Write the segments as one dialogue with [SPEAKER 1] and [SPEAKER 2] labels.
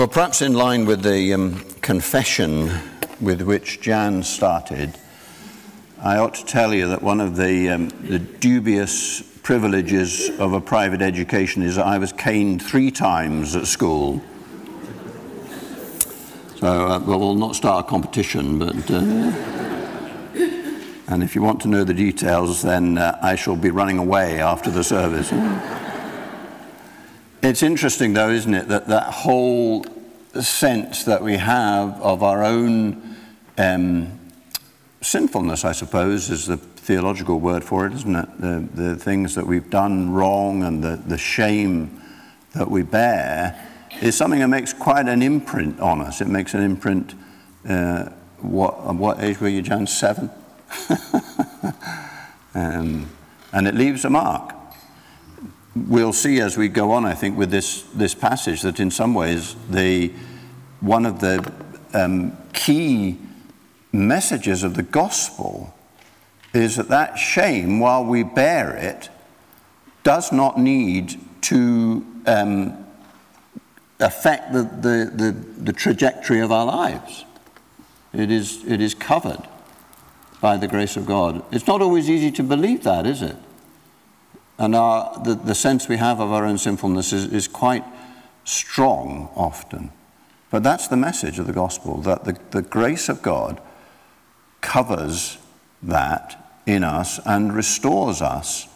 [SPEAKER 1] Well, perhaps in line with the um, confession with which Jan started, I ought to tell you that one of the, um, the dubious privileges of a private education is that I was caned three times at school. So uh, well, we'll not start a competition, but. Uh, and if you want to know the details, then uh, I shall be running away after the service. It's interesting, though, isn't it, that that whole sense that we have of our own um, sinfulness, I suppose, is the theological word for it, isn't it? The, the things that we've done wrong and the, the shame that we bear is something that makes quite an imprint on us. It makes an imprint. Uh, what, what age were you, John? Seven? um, and it leaves a mark we'll see as we go on, I think, with this, this passage that in some ways the, one of the um, key messages of the gospel is that that shame, while we bear it, does not need to um, affect the, the, the, the trajectory of our lives. It is, it is covered by the grace of God. It's not always easy to believe that, is it? And our, the, the sense we have of our own sinfulness is, is quite strong often. But that's the message of the gospel that the, the grace of God covers that in us and restores us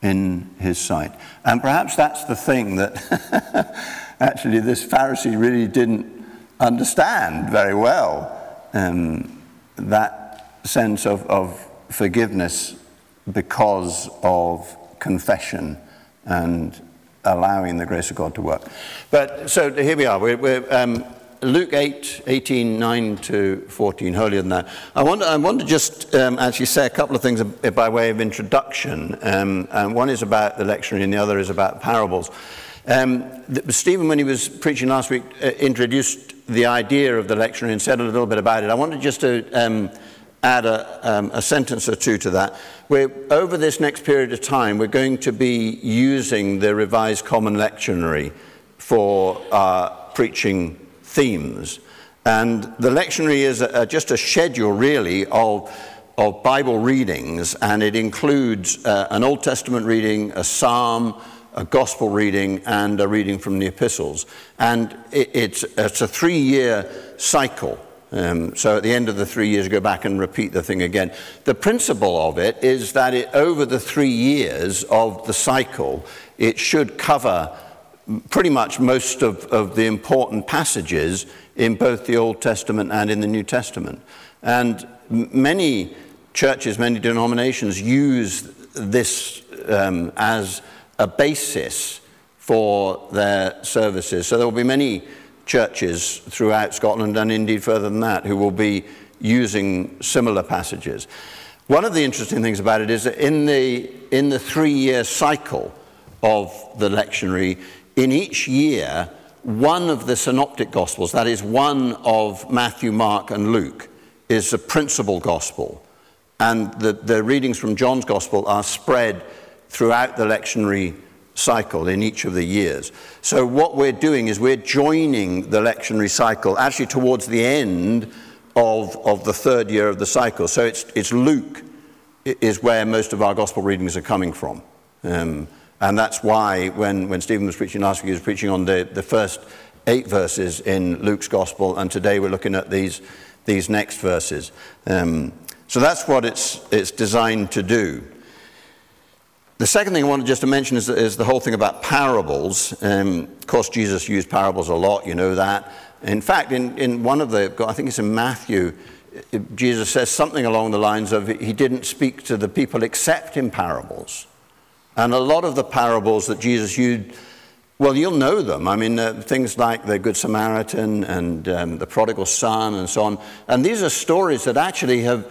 [SPEAKER 1] in his sight. And perhaps that's the thing that actually this Pharisee really didn't understand very well um, that sense of, of forgiveness because of confession and allowing the grace of God to work. But so here we are. We're, we're um, Luke 8, 18, 9 to 14, holier than that. I want, I want to just um, actually say a couple of things by way of introduction. Um, and one is about the lectionary and the other is about parables. Um, Stephen, when he was preaching last week, uh, introduced the idea of the lectionary and said a little bit about it. I wanted just to um, add a, um, a sentence or two to that. We're, over this next period of time, we're going to be using the Revised Common Lectionary for our preaching themes. And the lectionary is a, just a schedule, really, of, of Bible readings, and it includes uh, an Old Testament reading, a psalm, a gospel reading, and a reading from the epistles. And it, it's, it's a three year cycle. Um, so at the end of the three years, go back and repeat the thing again. The principle of it is that it, over the three years of the cycle, it should cover pretty much most of, of the important passages in both the Old Testament and in the New Testament. And many churches, many denominations use this um, as a basis for their services. So there will be many churches throughout Scotland and indeed further than that who will be using similar passages. One of the interesting things about it is that in the, in the three year cycle of the lectionary, in each year, one of the synoptic gospels, that is, one of Matthew, Mark, and Luke, is the principal gospel. And the, the readings from John's gospel are spread throughout the lectionary cycle in each of the years. So what we're doing is we're joining the lectionary cycle actually towards the end of, of the third year of the cycle. So it's, it's Luke is where most of our gospel readings are coming from. Um, and that's why when, when Stephen was preaching last week, he was preaching on the, the first eight verses in Luke's gospel, and today we're looking at these, these next verses. Um, so that's what it's, it's designed to do. The second thing I wanted just to mention is, is the whole thing about parables. Um, of course, Jesus used parables a lot, you know that. In fact, in, in one of the, I think it's in Matthew, Jesus says something along the lines of he didn't speak to the people except in parables. And a lot of the parables that Jesus used, well, you'll know them. I mean, uh, things like the Good Samaritan and um, the prodigal son and so on. And these are stories that actually have,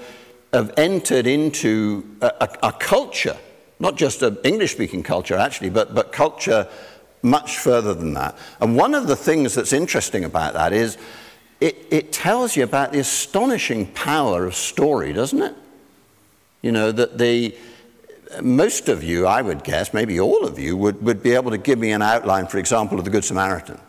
[SPEAKER 1] have entered into a, a, a culture not just an English speaking culture, actually, but, but culture much further than that. And one of the things that's interesting about that is it, it tells you about the astonishing power of story, doesn't it? You know, that the, most of you, I would guess, maybe all of you, would, would be able to give me an outline, for example, of the Good Samaritan.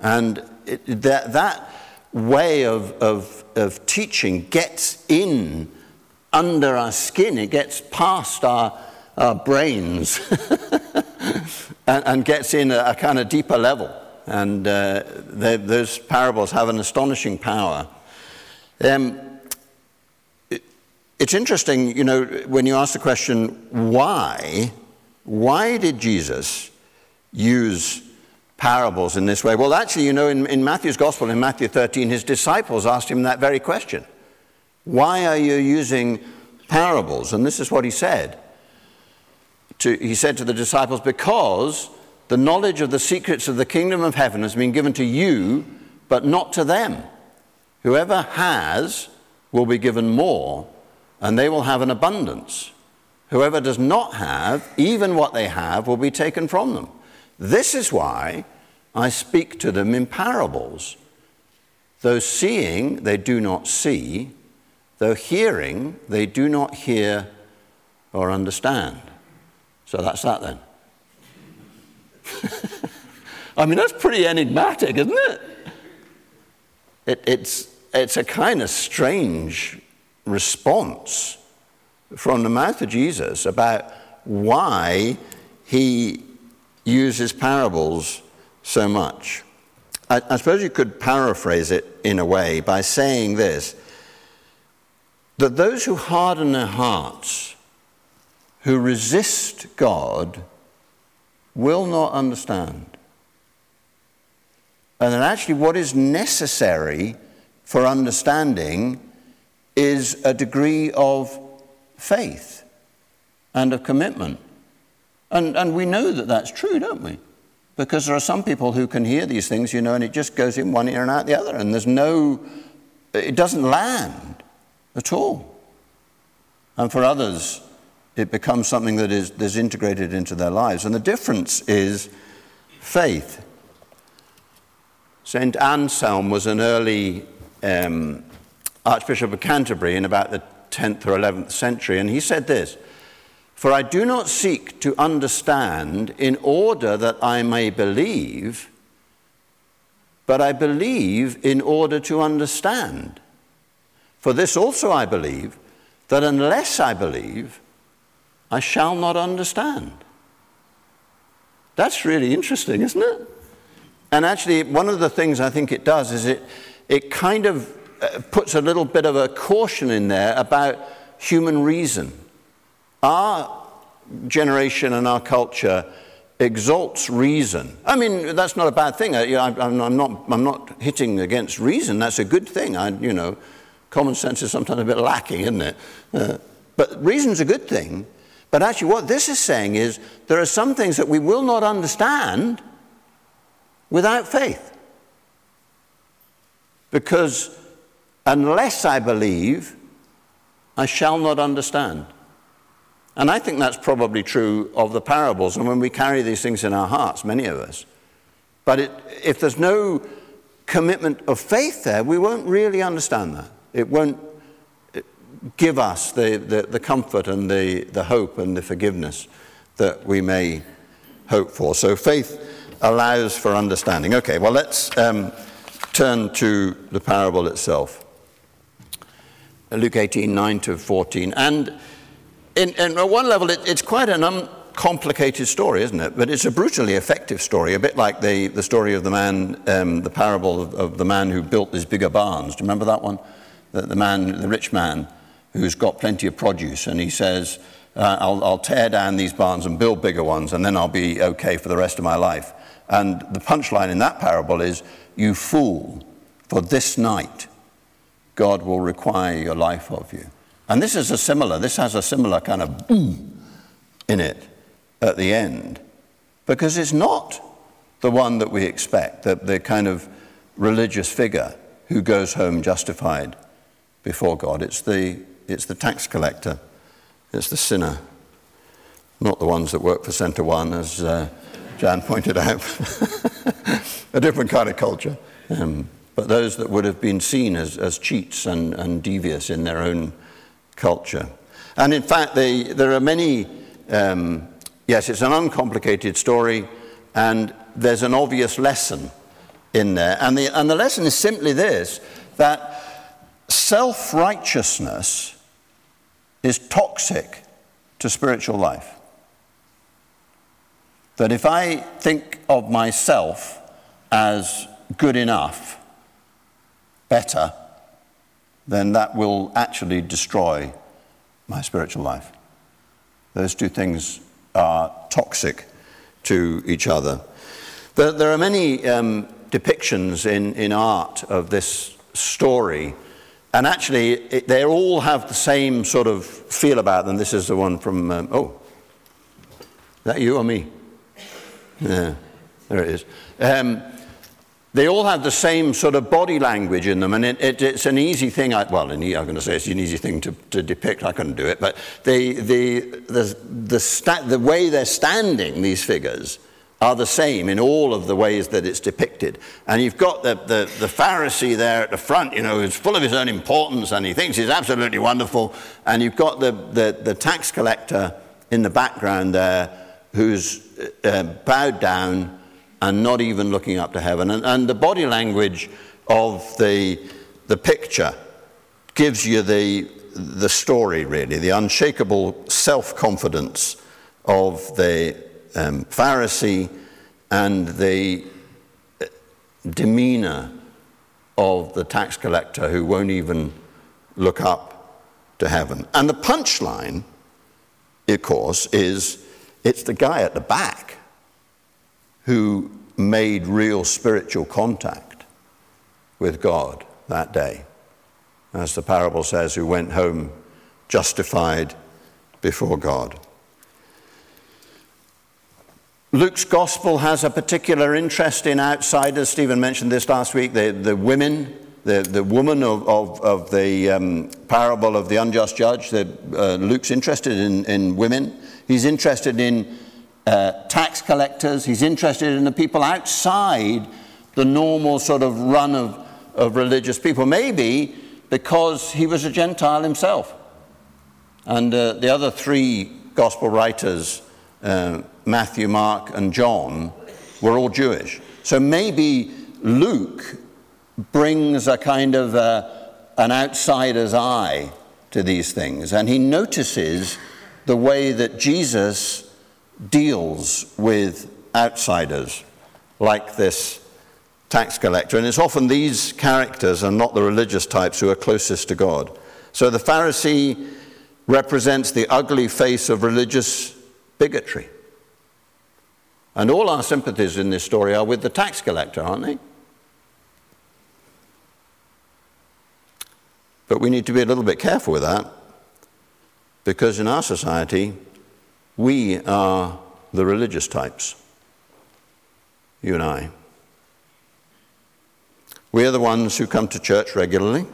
[SPEAKER 1] And it, that, that way of, of, of teaching gets in under our skin, it gets past our, our brains and, and, gets in a, a, kind of deeper level. And uh, those parables have an astonishing power. Um, it, it's interesting, you know, when you ask the question, why? Why did Jesus use parables in this way? Well, actually, you know, in, in Matthew's Gospel, in Matthew 13, his disciples asked him that very question Why are you using parables? And this is what he said. To, he said to the disciples, Because the knowledge of the secrets of the kingdom of heaven has been given to you, but not to them. Whoever has will be given more, and they will have an abundance. Whoever does not have, even what they have, will be taken from them. This is why I speak to them in parables. Though seeing, they do not see, though hearing, they do not hear or understand. So that's that then. I mean, that's pretty enigmatic, isn't it? it it's, it's a kind of strange response from the mouth of Jesus about why he uses parables so much. I, I, suppose you could paraphrase it in a way by saying this that those who harden their hearts, who resist God, will not understand. And that actually, what is necessary for understanding is a degree of faith and of commitment. And, and we know that that's true, don't we? Because there are some people who can hear these things, you know, and it just goes in one ear and out the other, and there's no, it doesn't land at all. And for others, it becomes something that is, integrated into their lives. And the difference is faith. St. Anselm was an early um, Archbishop of Canterbury in about the 10th or 11th century, and he said this for I do not seek to understand in order that I may believe, but I believe in order to understand. For this also I believe, that unless I believe, I shall not understand. That's really interesting, isn't it? And actually, one of the things I think it does is it, it kind of uh, puts a little bit of a caution in there about human reason. Our generation and our culture exalts reason. I mean, that's not a bad thing. I, am not, I'm not hitting against reason. That's a good thing. I, you know, common sense is sometimes a bit lacking, isn't it? Uh, but reason's a good thing. But actually, what this is saying is there are some things that we will not understand without faith. Because unless I believe, I shall not understand. And I think that's probably true of the parables and when we carry these things in our hearts, many of us. But it, if there's no commitment of faith there, we won't really understand that. It won't give us the, the, the comfort and the, the hope and the forgiveness that we may hope for. So faith allows for understanding. Okay, well, let's um, turn to the parable itself. Luke 18, 9 to 14. And in, in, at one level, it, it's quite an uncomplicated story, isn't it? But it's a brutally effective story, a bit like the, the story of the man, um, the parable of, of, the man who built these bigger barns. Do you remember that one? The, the man, the rich man, who's got plenty of produce, and he says, uh, I'll, I'll tear down these barns and build bigger ones, and then I'll be okay for the rest of my life. And the punchline in that parable is, You fool, for this night God will require your life of you. And this is a similar, this has a similar kind of boom in it at the end. Because it's not the one that we expect, the, the kind of religious figure who goes home justified before God. It's the, it's the tax collector, it's the sinner, not the ones that work for Centre One, as uh, Jan pointed out. a different kind of culture. Um, but those that would have been seen as, as cheats and, and devious in their own culture. And in fact, they, there are many, um, yes, it's an uncomplicated story, and there's an obvious lesson in there. And the, and the lesson is simply this that self righteousness is toxic to spiritual life. That if I think of myself as good enough, better, then that will actually destroy my spiritual life. Those two things are toxic to each other. There, are many um, depictions in, in art of this story, and actually, it, they all have the same sort of feel about them. This is the one from, um, oh, is that you or me? Yeah, there it is. Um, they all have the same sort of body language in them, and it, it, it's an easy thing. I, well, I'm going to say it's an easy thing to, to depict. I couldn't do it, but the, the, the, the, sta- the way they're standing, these figures, are the same in all of the ways that it's depicted. And you've got the, the, the Pharisee there at the front, you know, who's full of his own importance and he thinks he's absolutely wonderful. And you've got the, the, the tax collector in the background there who's uh, bowed down and not even looking up to heaven. And, and the body language of the, the picture gives you the, the story, really, the unshakable self confidence of the um, Pharisee and the uh, demeanor of the tax collector who won't even look up to heaven. And the punchline, of course, is it's the guy at the back who made real spiritual contact with God that day. As the parable says, who went home justified before God. Luke's gospel has a particular interest in outsiders. Stephen mentioned this last week the, the women, the, the woman of, of, of the um, parable of the unjust judge. The, uh, Luke's interested in, in women. He's interested in uh, tax collectors. He's interested in the people outside the normal sort of run of, of religious people. Maybe because he was a Gentile himself. And uh, the other three gospel writers, uh, Matthew, Mark, and John, were all Jewish. So maybe Luke brings a kind of uh, an outsider's eye to these things, and he notices the way that Jesus deals with outsiders like this tax collector. And it's often these characters and not the religious types who are closest to God. So the Pharisee represents the ugly face of religious bigotry. And all our sympathies in this story are with the tax collector, aren't they? But we need to be a little bit careful with that because in our society, we are the religious types, you and I. We are the ones who come to church regularly.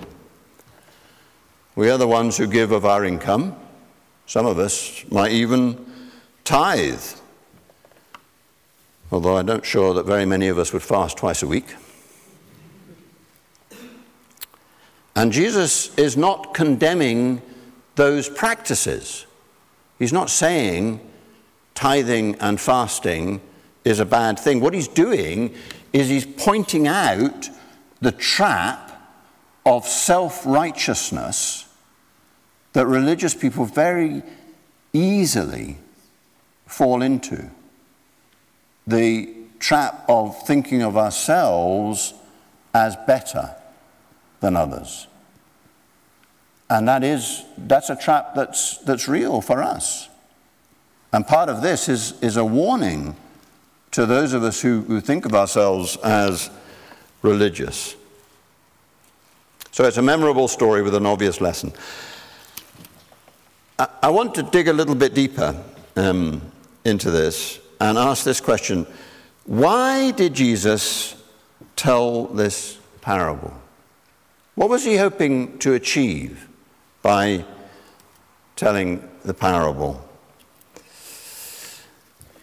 [SPEAKER 1] We are the ones who give of our income. Some of us might even tithe, although I'm not sure that very many of us would fast twice a week. And Jesus is not condemning those practices. He's not saying tithing and fasting is a bad thing. What he's doing is he's pointing out the trap of self righteousness that religious people very easily fall into. The trap of thinking of ourselves as better than others. And that is, that's a trap that's, that's real for us. And part of this is, is a warning to those of us who, who think of ourselves as religious. So it's a memorable story with an obvious lesson. I, I want to dig a little bit deeper um, into this and ask this question Why did Jesus tell this parable? What was he hoping to achieve? by telling the parable.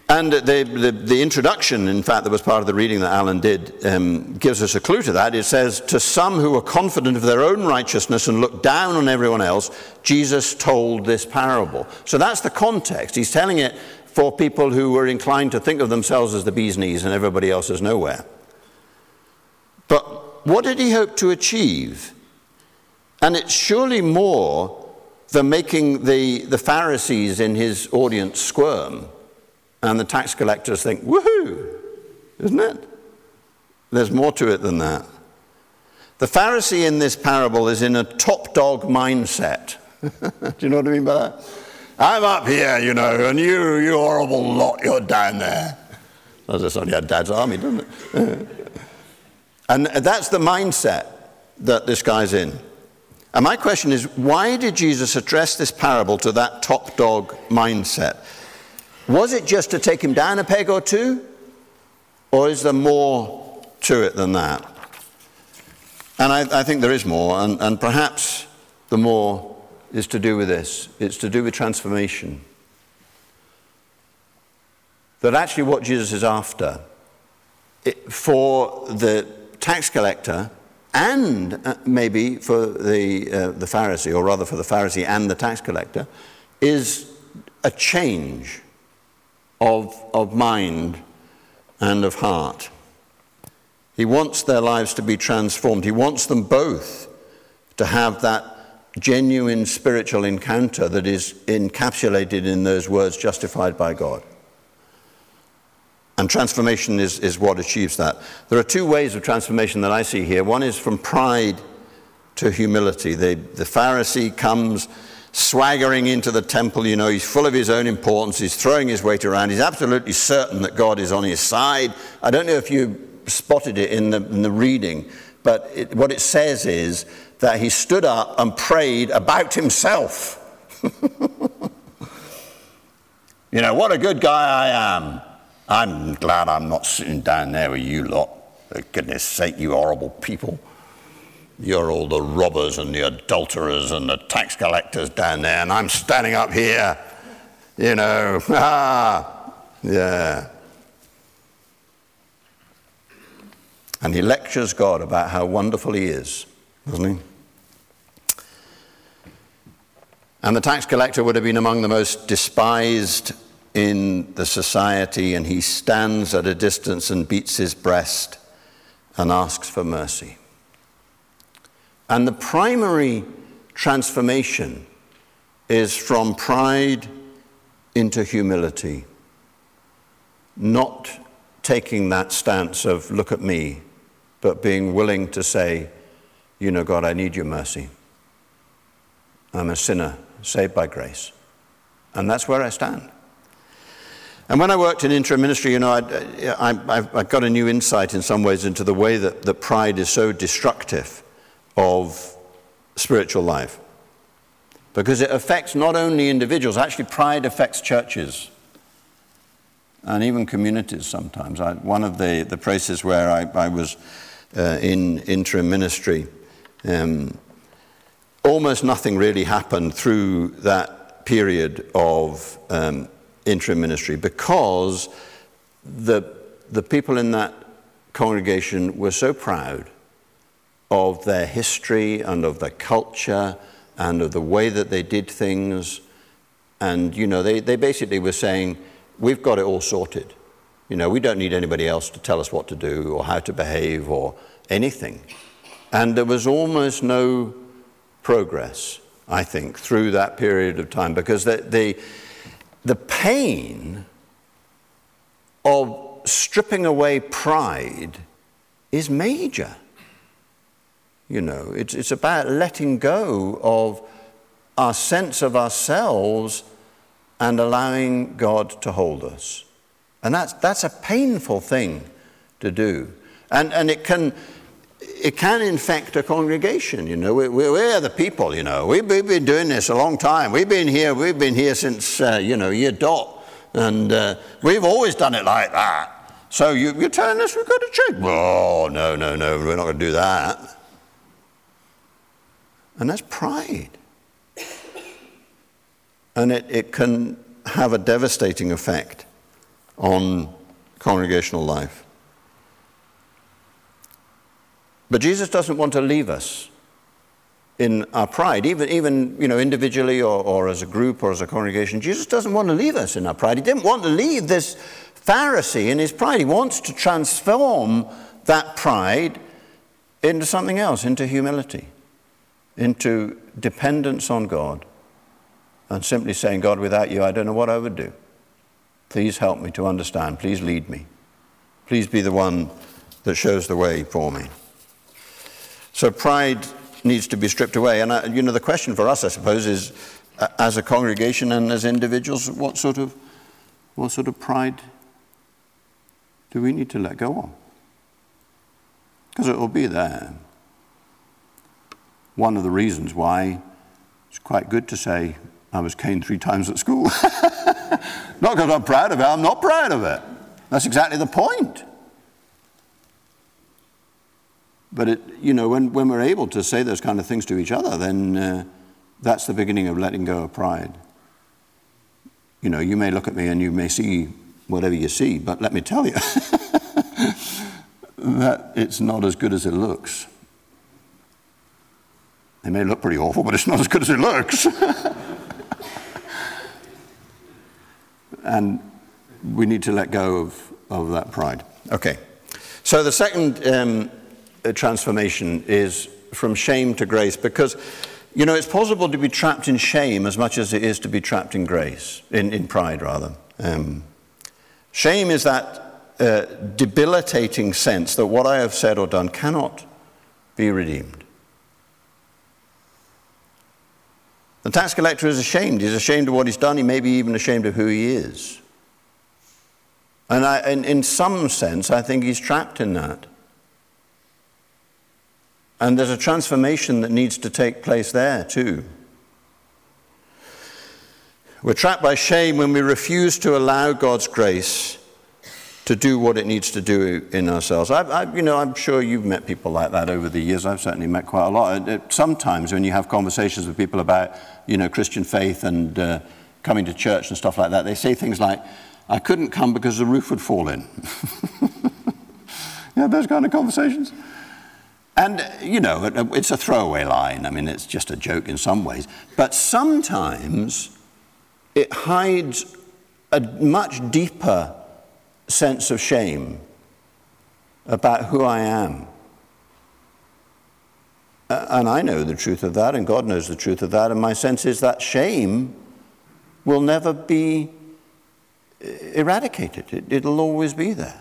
[SPEAKER 1] And the, the, the, introduction, in fact, that was part of the reading that Alan did, um, gives us a clue to that. It says, To some who are confident of their own righteousness and look down on everyone else, Jesus told this parable. So that's the context. He's telling it for people who were inclined to think of themselves as the bee's knees and everybody else as nowhere. But what did he hope to achieve? And it's surely more than making the, the Pharisees in his audience squirm and the tax collectors think, woohoo, isn't it? There's more to it than that. The Pharisee in this parable is in a top dog mindset. Do you know what I mean by that? I'm up here, you know, and you, you horrible lot, you're down there. That's just only our dad's army, doesn't it? and that's the mindset that this guy's in. And my question is why did Jesus address this parable to that top dog mindset? Was it just to take him down a peg or two? Or is there more to it than that? And I, I think there is more, and, and perhaps the more is to do with this it's to do with transformation. That actually, what Jesus is after it, for the tax collector and uh, maybe for the, uh, the Pharisee, or rather for the Pharisee and the tax collector, is a change of, of mind and of heart. He wants their lives to be transformed. He wants them both to have that genuine spiritual encounter that is encapsulated in those words, justified by God. And transformation is, is what achieves that. There are two ways of transformation that I see here. One is from pride to humility. The, the Pharisee comes swaggering into the temple, you know, he's full of his own importance, he's throwing his weight around, he's absolutely certain that God is on his side. I don't know if you spotted it in the, in the reading, but it, what it says is that he stood up and prayed about himself. you know, what a good guy I am. I'm glad I'm not sitting down there with you lot. For goodness sake, you horrible people. You're all the robbers and the adulterers and the tax collectors down there, and I'm standing up here, you know, ah, yeah. And he lectures God about how wonderful he is, doesn't he? And the tax collector would have been among the most despised in the society, and he stands at a distance and beats his breast and asks for mercy. And the primary transformation is from pride into humility, not taking that stance of, look at me, but being willing to say, you know, God, I need your mercy. I'm a sinner saved by grace. And that's where I stand. And when I worked in interim ministry, you know, uh, I, I, I got a new insight in some ways into the way that, that pride is so destructive of spiritual life. Because it affects not only individuals, actually, pride affects churches and even communities sometimes. I, one of the, the places where I, I was uh, in interim ministry, um, almost nothing really happened through that period of um, interim ministry because the, the people in that congregation were so proud of their history and of their culture and of the way that they did things. And, you know, they, they basically were saying, we've got it all sorted. You know, we don't need anybody else to tell us what to do or how to behave or anything. And there was almost no progress, I think, through that period of time because the, the, the pain of stripping away pride is major. You know, it's, it's about letting go of our sense of ourselves and allowing God to hold us. And that's, that's a painful thing to do. And, and it, can, it can infect a congregation, you know. We, we, we're the people, you know. We've, we've been doing this a long time. We've been here, we've been here since, uh, you know, year dot. And uh, we've always done it like that. So you, you're telling us we've got to change? Oh, no, no, no, we're not going to do that. And that's pride. And it, it can have a devastating effect on congregational life. But Jesus doesn't want to leave us in our pride, even, even you know, individually or, or as a group or as a congregation. Jesus doesn't want to leave us in our pride. He didn't want to leave this Pharisee in his pride. He wants to transform that pride into something else, into humility, into dependence on God, and simply saying, God, without you, I don't know what I would do. Please help me to understand. Please lead me. Please be the one that shows the way for me. So pride needs to be stripped away. And, uh, you know, the question for us, I suppose, is uh, as a congregation and as individuals, what sort of, what sort of pride do we need to let go of? Because it will be there. One of the reasons why it's quite good to say, I was caned three times at school. not because I'm proud of it, I'm not proud of it. That's exactly the point. But it, you know, when, when we're able to say those kind of things to each other, then uh, that's the beginning of letting go of pride. You know, you may look at me and you may see whatever you see, but let me tell you that it's not as good as it looks. It may look pretty awful, but it's not as good as it looks. and we need to let go of, of that pride. Okay. So the second um, uh, transformation is from shame to grace because, you know, it's possible to be trapped in shame as much as it is to be trapped in grace, in, in pride rather. Um, shame is that uh, debilitating sense that what I have said or done cannot be redeemed. The tax collector is ashamed. He's ashamed of what he's done. He may be even ashamed of who he is. And I, in, in some sense, I think he's trapped in that. And there's a transformation that needs to take place there too. We're trapped by shame when we refuse to allow God's grace to do what it needs to do in ourselves. I, I, you know, I'm sure you've met people like that over the years. I've certainly met quite a lot. Uh, sometimes when you have conversations with people about, you know, Christian faith and uh, coming to church and stuff like that, they say things like, I couldn't come because the roof would fall in. yeah, those kind of conversations. And, uh, you know, uh, it's a throwaway line. I mean, it's just a joke in some ways. But sometimes it hides a much deeper sense of shame about who I am. And I know the truth of that, and God knows the truth of that. And my sense is that shame will never be uh, eradicated, it, will always be there.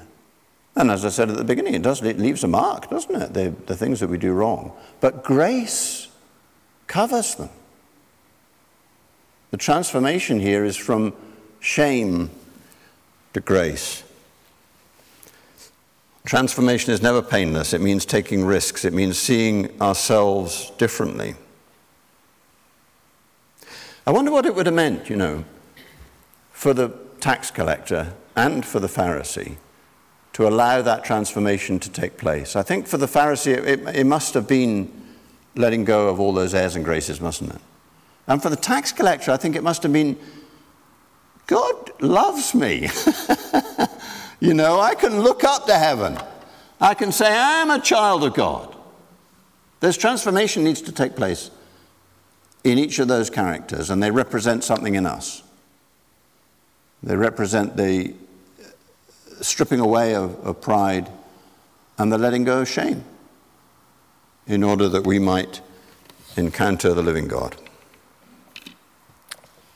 [SPEAKER 1] And as I said at the beginning, it does it leaves a mark, doesn't it? The, the things that we do wrong. But grace covers them. The transformation here is from shame to grace. Transformation is never painless. It means taking risks. It means seeing ourselves differently. I wonder what it would have meant, you know, for the tax collector and for the Pharisee to allow that transformation to take place. I think for the Pharisee, it, it must have been letting go of all those airs and graces, mustn't it? And for the tax collector, I think it must have been God loves me. you know, I can look up to heaven. I can say, I'm a child of God. This transformation needs to take place in each of those characters, and they represent something in us. They represent the stripping away of, of pride and the letting go of shame in order that we might encounter the living God.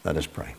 [SPEAKER 1] Let us pray.